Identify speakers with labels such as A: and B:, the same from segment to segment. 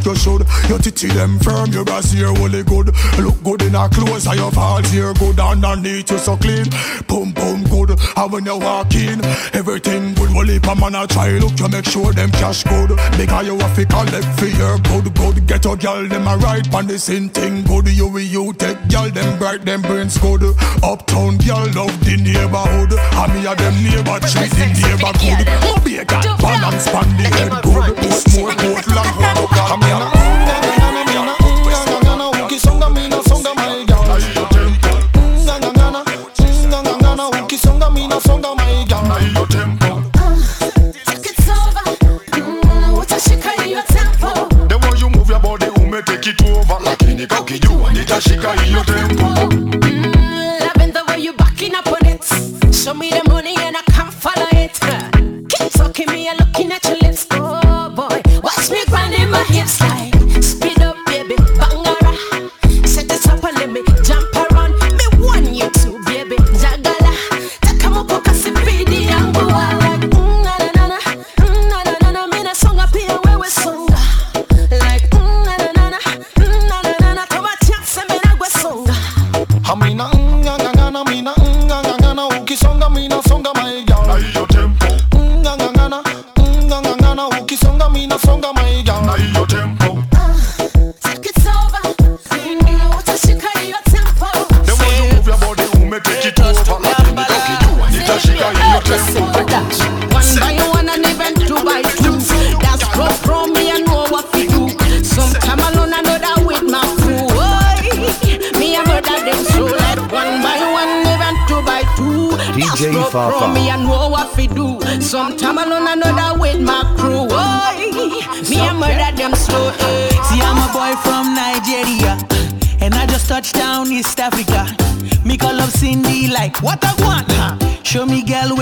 A: like you should. Your titty them firm, your ass brassiere really good. Look good in a clothes and your falls here good. Underneath you so clean, boom boom good. And when you walk in, everything good. Well if a man a try look, you make sure them cash good. Because you have to collect for your good good. Get your girl them a right pan the same thing good. You will you take girl them bright them brains good. Uptown girl love the neighborhood. And me a them neighbor treat the neighbor good Jamaica Balance on the head good. More Portland Come here
B: Ukisonga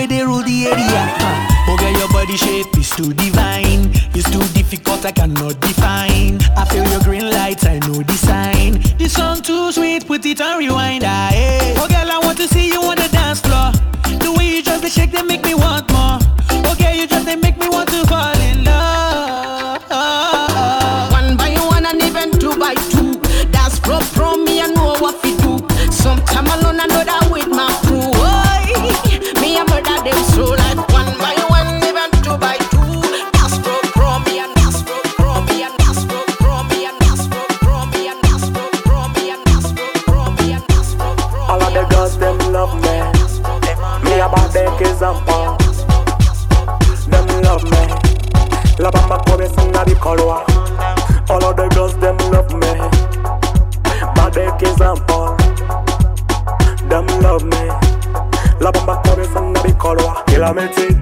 C: they rule the area, huh? Okay, your body shape is too divine. It's too difficult, I cannot define. I feel your green lights, I know the sign. This song too sweet, put it on rewind, ah, eh. Oh, girl, I want to see you on the dance floor. The way you just the shake, they make me want more. Okay, you just they make me want to
D: All of the girls them love me. Bad example. Them love me. La bamba come sanga di color. Kilamity,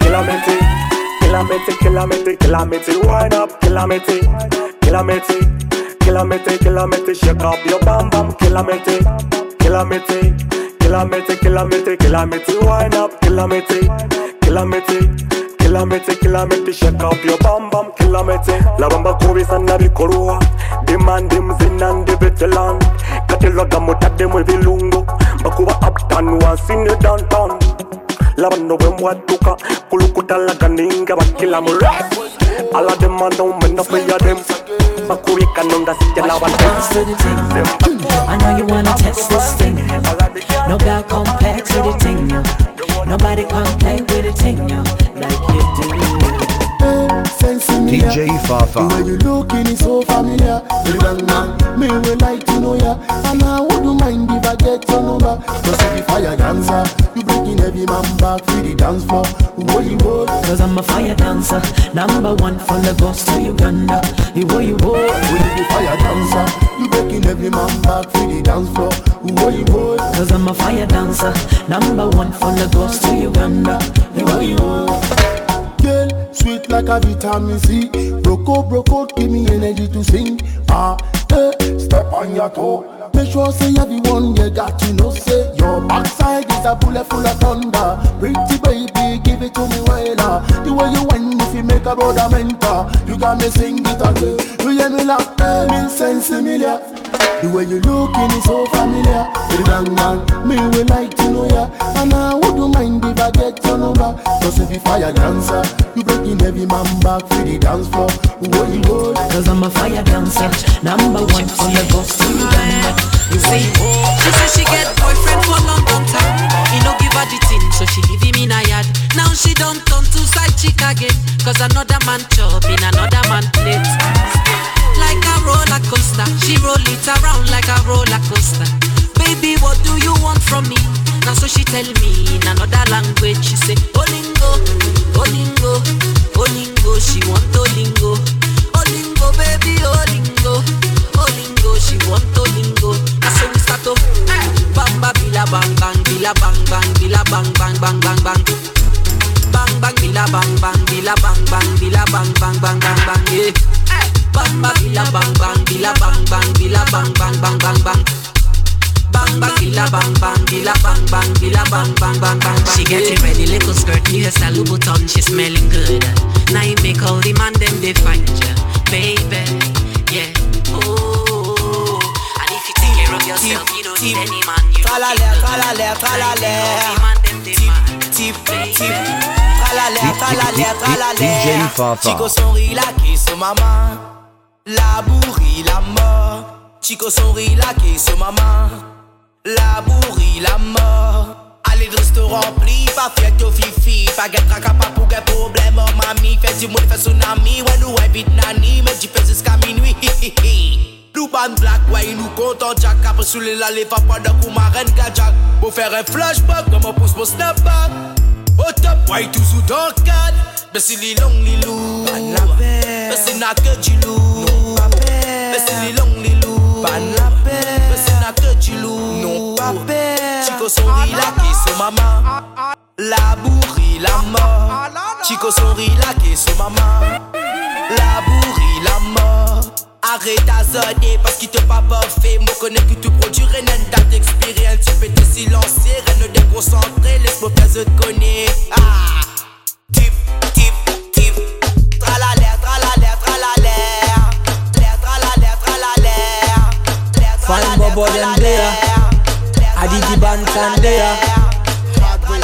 D: kilamity, kilamity, kilamity, kilamity. Wind up, kilamity, kilamity, kilamity, kilamity. Shake up your bam bam, kilamity, kilamity. Kilamity, kilamity, kilamity, wind up, kilamity, kilamity, kilamity, kilamity, shake up your bam bam, kilamity. La bamba kubi sana bikorwa, demand them zin and the veteran. Katilaga mutade mwe vilungo, bakuba uptown once in the downtown. La bando bwe mwatuka, kulukuta laga ninga bakila mu rap. All of them I know me no fear them. Bakubi kanonga sija la
E: to thing. I know you wanna test this thing. No girl complex with the thing, yo. Nobody complex with the thing, yo, like you do.
B: Sensing me
F: DJ
B: The way
F: Fafa.
B: you looking is so familiar You young man, me will like to know ya And I wouldn't mind if I get your number Cause if you fire dancer You breaking every man back for the dance floor you want?
E: Cause I'm a fire dancer, number one from Lagos to Uganda. You wo you
B: When you be fire dancer You breaking every man back for the dance floor you want?
E: cause I'm a fire dancer, number one from Lagos to Uganda. You wo you wo.
B: Girl, sweet like a vitamin C Broco, broco, give me energy to sing Ah, step on your toe. Make sure say everyone you got to know say. Your backside is a bullet full of thunder. Pretty baby, give it to me ah. The way you whine if you make a brother mentor You got me sing it again You hear me laugh, me sense familiar
G: The way you looking is so familiar. The bang bang, me will like to know ya. And I wouldn't mind if I get your number. Cause if you fire dancer, you breaking every man back for the dance floor. What you go?
E: Cause I'm a fire dancer, number one for the ghost in
H: You see, she say she get boyfriend for long, time. He no give her the thing, so she leave him in a yard. Now she don't turn to side chick again. Cause another man chop in another man plate. Like a roller coaster, she roll it around like a roller coaster. Baby, what do you want from me? Now so she tell me in another language. She say, Olingo, Olingo, Olingo. She want Olingo, Olingo, baby, Olingo, Olingo. She want Olingo. Now so we start to bamba bila bang bang bila bang bang bila bang bang bang bang bang. Bang bang bila bang bang bila bang bang bila bang bang bang bang bang yeah. Bang bang bila bang bang bila bang bang bila bang bang bang bang bang. Bang bang bila bang bang bila bang bang bila bang bang bang bang bang. She getting ready, little skirt, new hairstyle, Louboutin, she smelling good. Now you make all the man them they find ya, baby, yeah. Oh, rub yourself, you don't need any man. Tralale, tralale, tralale.
I: Tip, tip, tralale,
J: tralale, tralale.
I: Chico sonrit la qui sur maman. La bourri la mort. Chico sonrit la qui sur maman. La bourri la mort. Allez restaurant pas fier fifi Pas guet traka, pas pour guet problème Mami, fais du monde, fais tsunami Ouais, nous, ouais, vite nani Mais tu fais jusqu'à nous ban blak, wè nous nou kontan jak Kapre sou lè la lè va pa da kou kajak Pou fèr en flashback, nan mè pous pou snapback. O top, wè yon touzou dan kad Bè si li long li lou Ban la pèr Bè si na lou Non pa pèr Bè si li long li lou Ban la pèr Bè si na Non pa pèr Chiko son la ki sou maman La bourri la mort. Chiko son la ki sou maman La bourri la mort. Arrête d'azonner parce qu'il te pas parfait. Moi connais plus tout produire et n'est date d'expirer. Un type était silencieux, rien déconcentré. Laisse-moi faire je te connais. Ah, tip, tip, tip. Tralalère, tralalère, tralalère. L'air, tralalère, tralalère. L'air, tralalère, tralalère.
K: Fine Bobo them there. Adidi Bantan there. Hardway.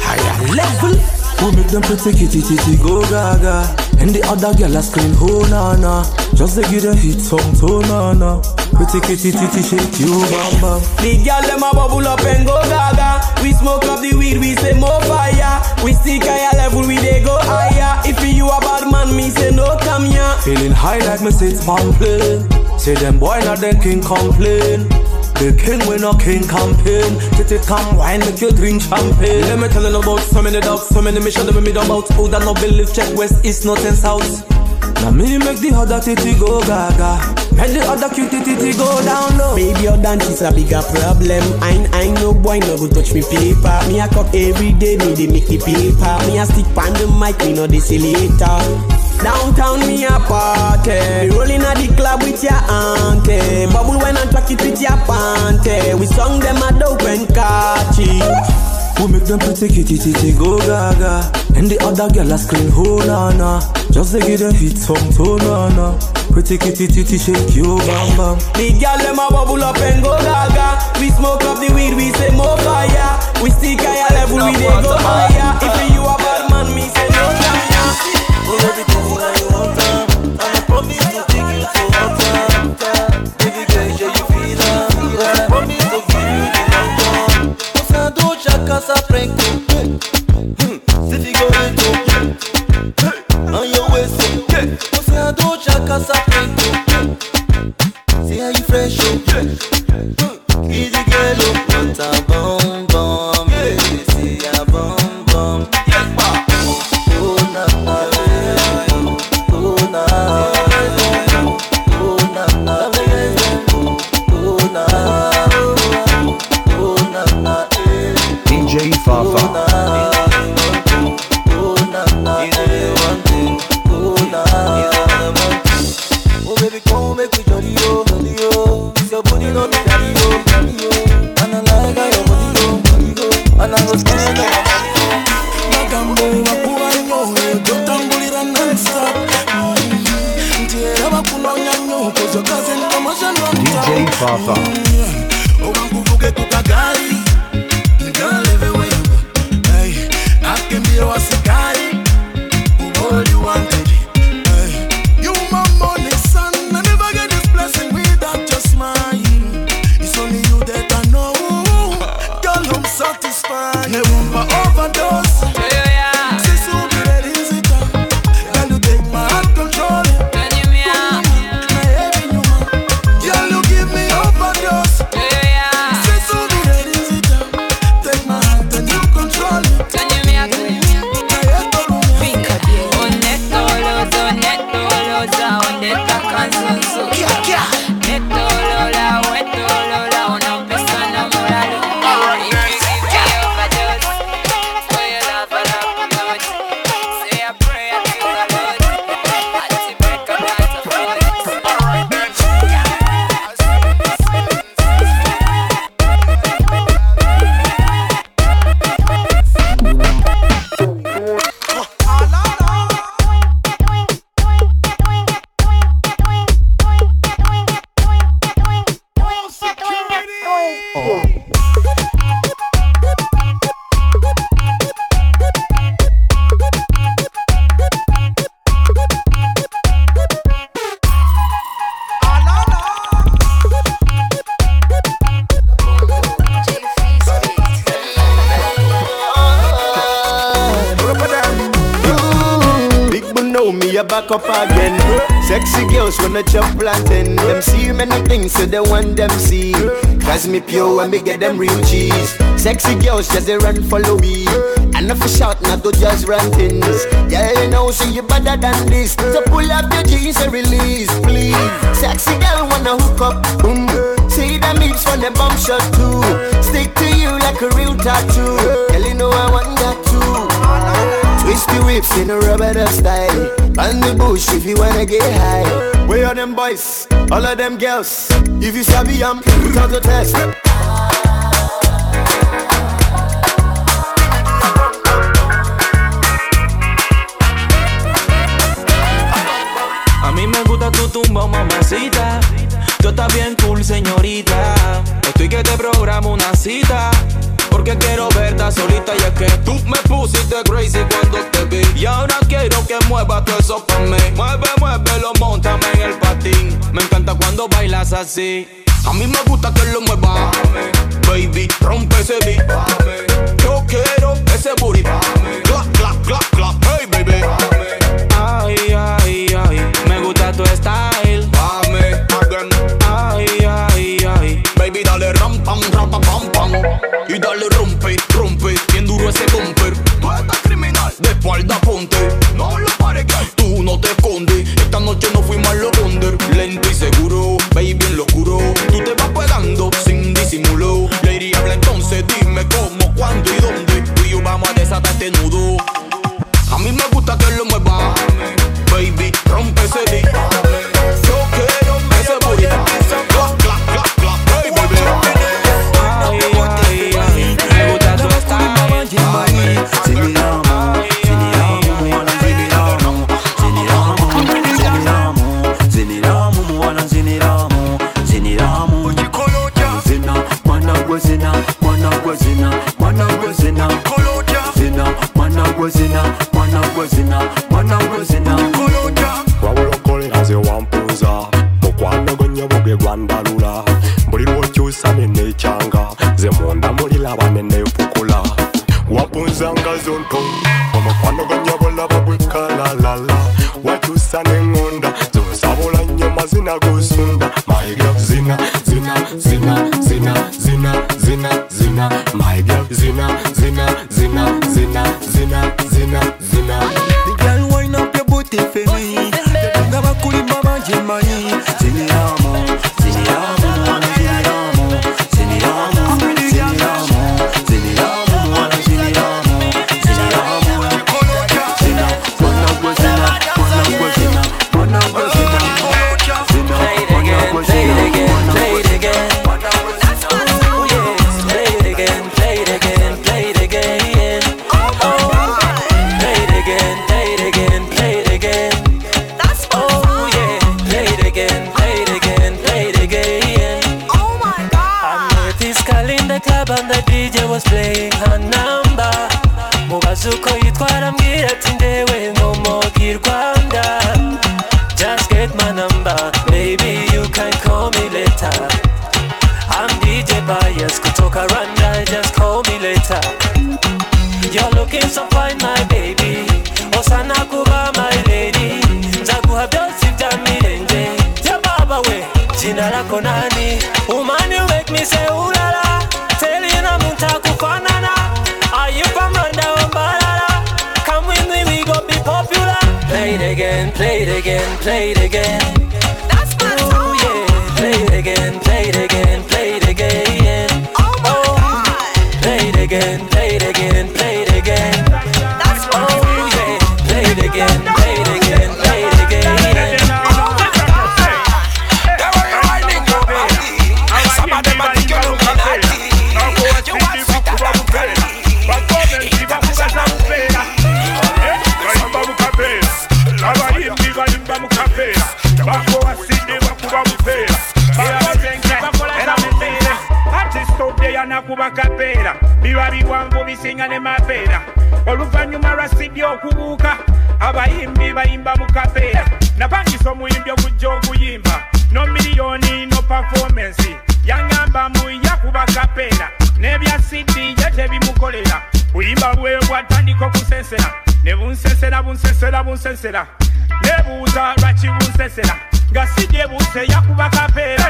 K: Higher level.
L: We make them pretty kitty titty go gaga. And the other girl are scream, oh na na. Just to give them hit some to na na Pretty kitty titty shake you bam bam
K: The girl them a bubble up and go gaga. We smoke up the weed, we say more fire. We stick higher level, we they go higher. If you a bad man, me say no come here.
L: Feeling high like me say it's plane Say them boy not them king complain the king we no king campaign Titty come wine make you drink champagne Let me tell you about so many dogs So many mission them me done about Who that no believe check west east north and south Now me make the other titty go gaga Make the other cute titty go down low
K: Baby, your dance is a bigger problem. I ain't I ain't no boy no go touch me paper. Me a cock every day, me they make the paper. Me a stick pan the mic, me no this later. Downtown me a party. Me rolling at the club with your auntie. Bubble when I track it with your panty. We sung them a dope and catchy.
L: Who make them pretty kitty titty go gaga And the other girl a scream oh na na Just to give them hit some to oh, na na Pretty kitty titty shake you bam bam
K: The girl them a bubble up and go gaga. We smoke up the weed, we say more fire. We stick higher level, we they go higher. If you a bad man, me
J: Fafa.
M: Ukamkuvuke
N: up again. Sexy girls wanna chop plantain. Them see many things, so they want them see. Cause me pure when me get them real cheese. Sexy girls just they run follow me. And if you shout, not to just run things. Yeah, you know, see you better than this. So pull up your jeans and release, please. Sexy girl wanna hook up, boom. See them hips when the bump shot too. Stick to you like a real tattoo. Twist the whips in a rubber dub style. On the bush if you wanna get high. Where are them boys? All of them girls. If you sabi I'm out the test.
I: A mí me gusta tu tumba, mamacita. Tú estás bien cool, señorita. Estoy que te programo una cita. Porque quiero verte solita y es que tú me pusiste muevas todo eso pa' mí. Mueve, muévelo, montame en el patín. Me encanta cuando bailas así. A mí me gusta que lo muevas. Baby, rompe ese beat. Yo quiero ese booty. Clap, clap, clap, clap. Hey, baby. Ay, ay, ay, me gusta tu style. Again. Ay, ay, ay, baby, dale ram, pam, ram, pam, pam, pam. Y dale rompe, rompe, bien duro ese bumper. Tú estás criminal, de espalda ponte. Tú no te escondes. Esta noche no fuimos a los. Lento y seguro, baby, en lo. Tú te vas
O: azi uko yitwara mbwira ati ndewe nkomoka i rwanda. Just get my number. Maybe you can call me later. I'm dj bias kutoka rwanda just call me later. You're looking so fine my baby. Osana kuba my lady. Nzaguha byose bya mirenge. Bya baba we jina lako nani? You make me say play it again play it again. That's my song yeah. Play it again play it again play
P: biba biwanvu bisinga ne mapeera oluvannyuma lwa siddi okubuuka abayimbi bayimba mu kapeera napangisa omuyimbi ogujja okuyimba no miliyoni no pafomensi yaŋŋamba mu yakuba kapeera n'ebya siddi ye tebimukolera. Buyimba bwe bwatandika okusensera ne bunsesera bunsesera bunsesera. Nebuuza lwaki bunsesera nga siddi ebuuse yakuba kapeera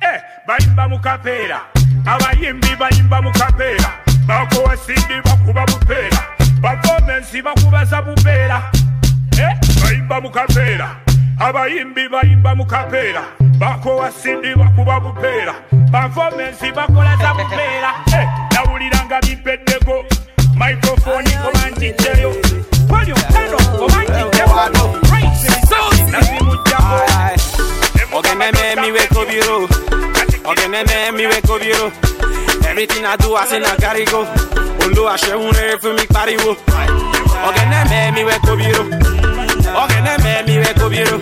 P: Eh, bayimba mu kapeera abayimbi bayimba mu kapeera bakowa siddi bakuba bupeera pafomensi bakubaza bupeera Eh, bayimba mu kapeera abayimbi bayimba mu kapeera bakowa siddi bakuba bupeera pafomensi bakolaza bupeera Eh, nawuliranga bimpeddeko microfoni oba ntijjayo polio kano oba ntiddeko nazimujjako
Q: Ogeneme mi we kobiro. Everything I do, I say na carry go. Olo ashe unre for me pariwo. Ogeneme mi we kobiro. Ogeneme mi we kobiro.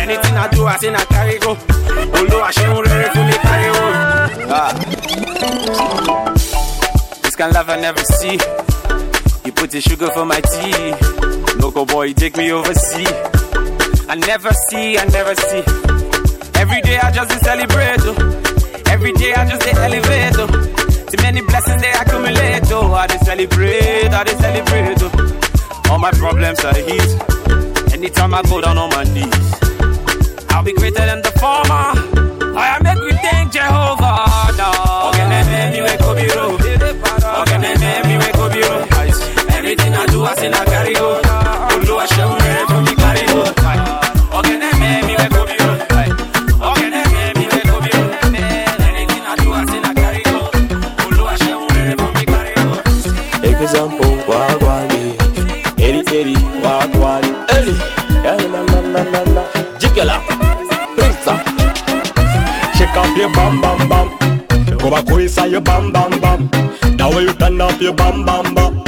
Q: Anything I do, I say na carry go. Olo ashe unre for me pariwo. Ah. This kind love I never see. You put the sugar for my tea. Local boy, take me overseas. I never see, I never see. Every day I just celebrate. Oh. Every day I just elevate. Oh. Too many blessings they accumulate. Oh, I dey celebrate, I dey celebrate. Oh. All my problems are easy. Anytime I go down on my knees, I'll be greater than the former. I make we thank Jehovah. No. Everything I do, I say na carry go.
D: Your bam bam bam.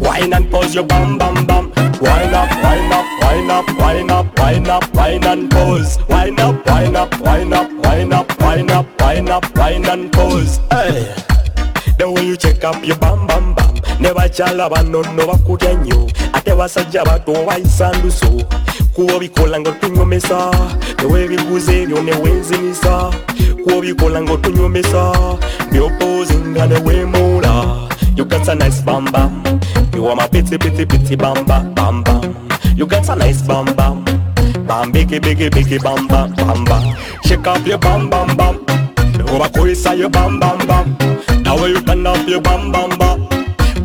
D: Wine and pause your bam bam bam. Wine up, wine up, wine up, wine up, wine up, wine and pause. Wine up, wine up, wine up, wine up, wine up, wine up, wine and pause. Hey. The way you check up your bam bam bam ne bakyala bano no bakutya nnyo ate basajja bato obayisanduso kuba obikola ng'otunyomesa neweebiguza ebyo newenzimisa kuba obikola ng'otunyomesa byopoozinga neweemuula You got a nice bam bam You are my pretty pretty pretty bam bam bam bam You got a nice bam bam Bam biggie biggie biggie bam bam bam bam Shake up your bam bam bam Obakoisa your bam bam bam Now you turn up your bam bam bam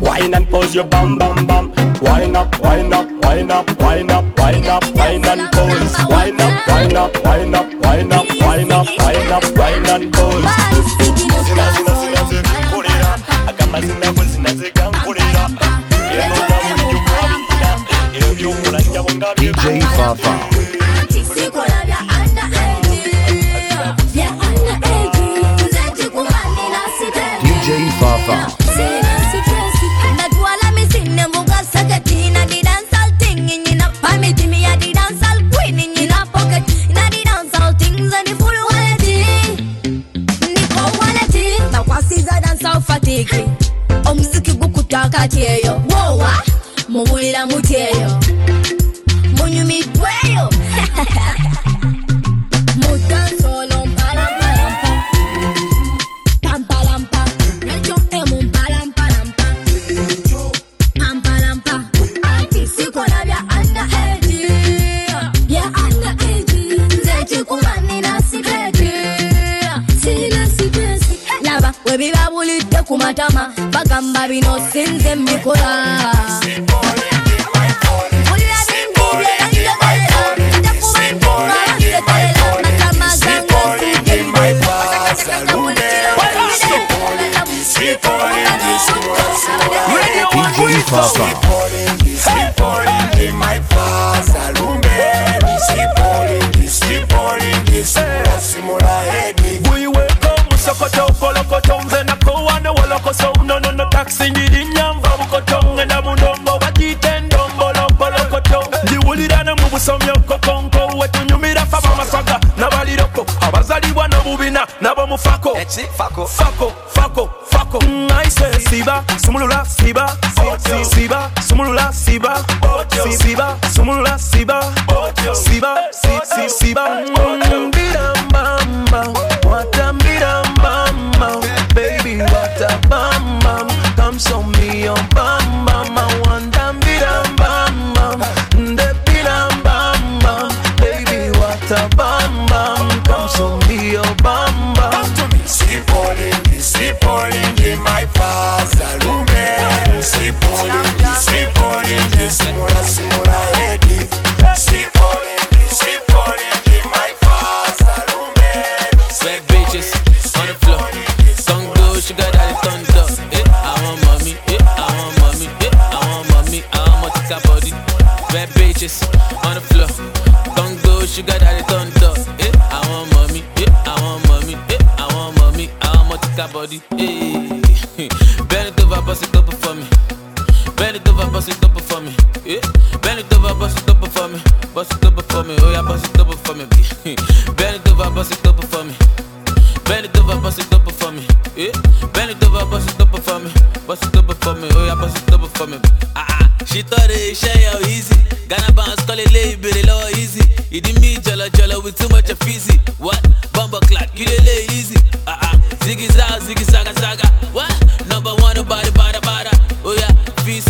D: Wine and pause your bam bam bam Wine up, wine up, wine up, wine up, wine up, wine and pause Wine up, wine up, wine up, wine up, wine up, wine up, wine and pause
J: DJ Fafa. DJ Fafa.
R: akatiki omuziki gukuta
S: akati eyo bwowa muwulira
J: muti eyo
L: Buiweko musokoto polokoto nze nakowane wolokoso nono no taxi ndiri nyamva bukoto ngenda munombo bakite ndombolo polokoto ndiwulirane mu busomyo kokonko wetunyumira faba masaga n'abaliroko abazalibwa n'obubina nabo mufako fako fako fako naise siba sumulula siba. Si- siba sumulula siba. Si- siba sumulula siba. Siba si- si- siba. Mm, birambamba
T: body. Eh,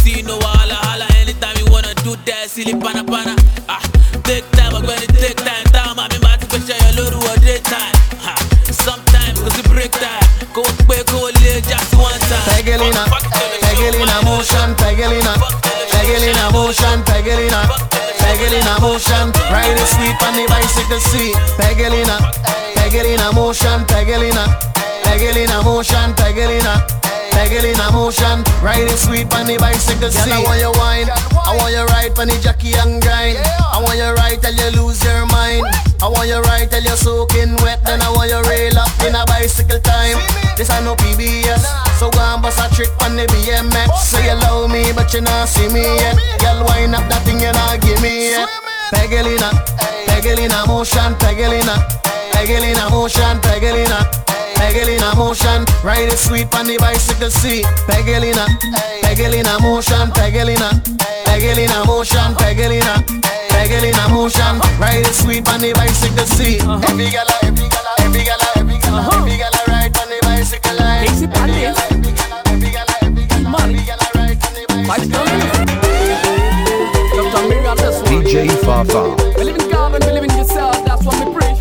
T: VC no wala hala. Anytime you wanna do that, silly pana pana. Ah. Take time, I'm gonna take time. Time, I'm about to push your little or daytime. Ha. Sometimes, cause you break time. Go quick, go late, just one time.
N: Pegelina, Pegelina motion, Pegelina, Pegelina motion, Pegelina, Pegelina motion. Ride it sweet on the bicycle seat. Pegelina, Pegelina motion, Pegelina, Pegelina motion, Pegelina. Pegelina motion, ride it sweet on the bicycle seat. I want you wine, I want you ride on the jockey and grind. I want you ride till you lose your mind. I want you ride till you're soaking wet, then I want you rail up in a bicycle time. This I no PBS, so go and bust a trick on the BMX. Say you love me, but you not see me yet. Girl, wind up that thing you not give me yet. Pegelina, Pegelina motion, Pegelina, Pegelina motion, Pegelina. Pegelina motion, ride it sweet on the bicycle seat. Pegelina, Pegelina motion, Pegelina, Pegelina motion, Pegelina, Pegelina motion, ride it sweet on the bicycle seat. Uh-huh. Every gala, every gala, every gala, every gala, uh-huh. every gala ride on the bicycle line. Every gala, every gala, every gala, every gala, every gala ride on the bicycle
J: DJ Fafa.
U: Believe in God and believe in yourself, that's what we preach.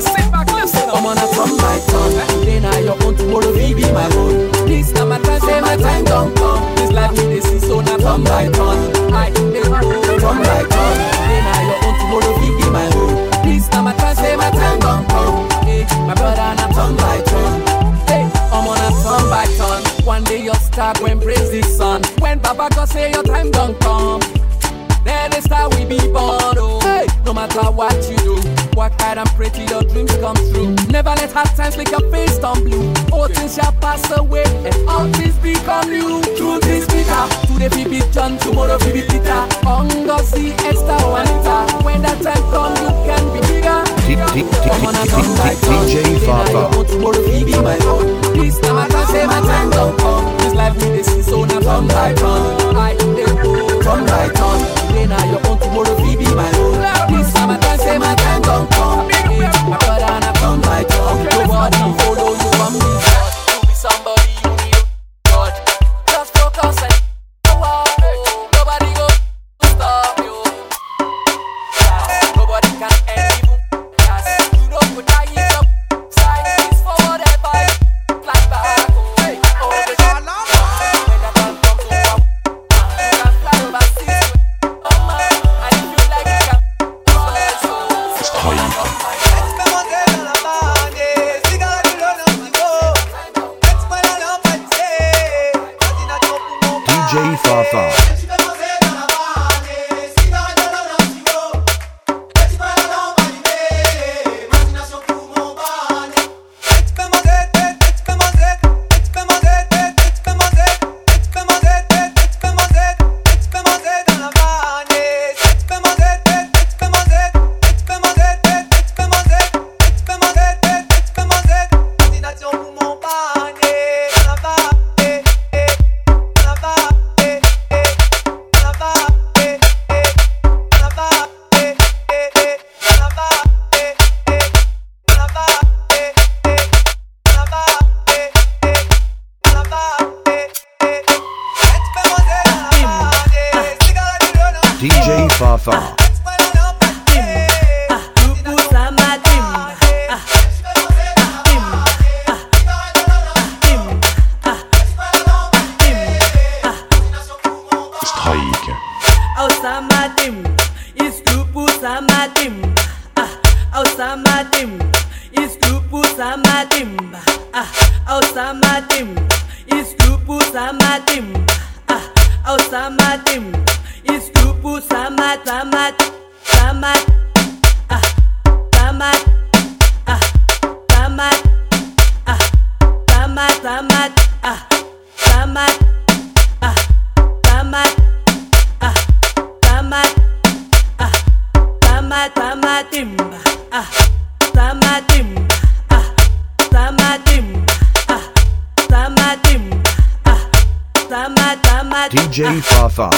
U: So sit back, listen. I'm on a from my tongue. Today now your own, tomorrow will be my own. This time my time, say my time don't come. This life me this is so not from my tongue. I they go from my tongue. Today now your own, tomorrow will be my own. This time my time, say my time don't come. Hey, my brother from my tongue. Hey, I'm on a turn by turn. One day you'll start when praise the sun. When Baba God say your time don't come. Then it's how we be born, oh. Hey, no matter what you do, work hard and pray till your dreams come true. Never let hard times make your face turn blue. All things shall pass away, and all things become new. Truth is bitter. Today we be John, tomorrow we be Peter. See Esther, Juanita. When that time come, you can be bigger.
J: DJ Fafa.
U: Tomorrow we be my own. This time I can say my time don't come. This life me this is so now turn by turn. I dey go turn by turn. Today na your own, tomorrow be
V: DJ Fafa. DJ Fafa.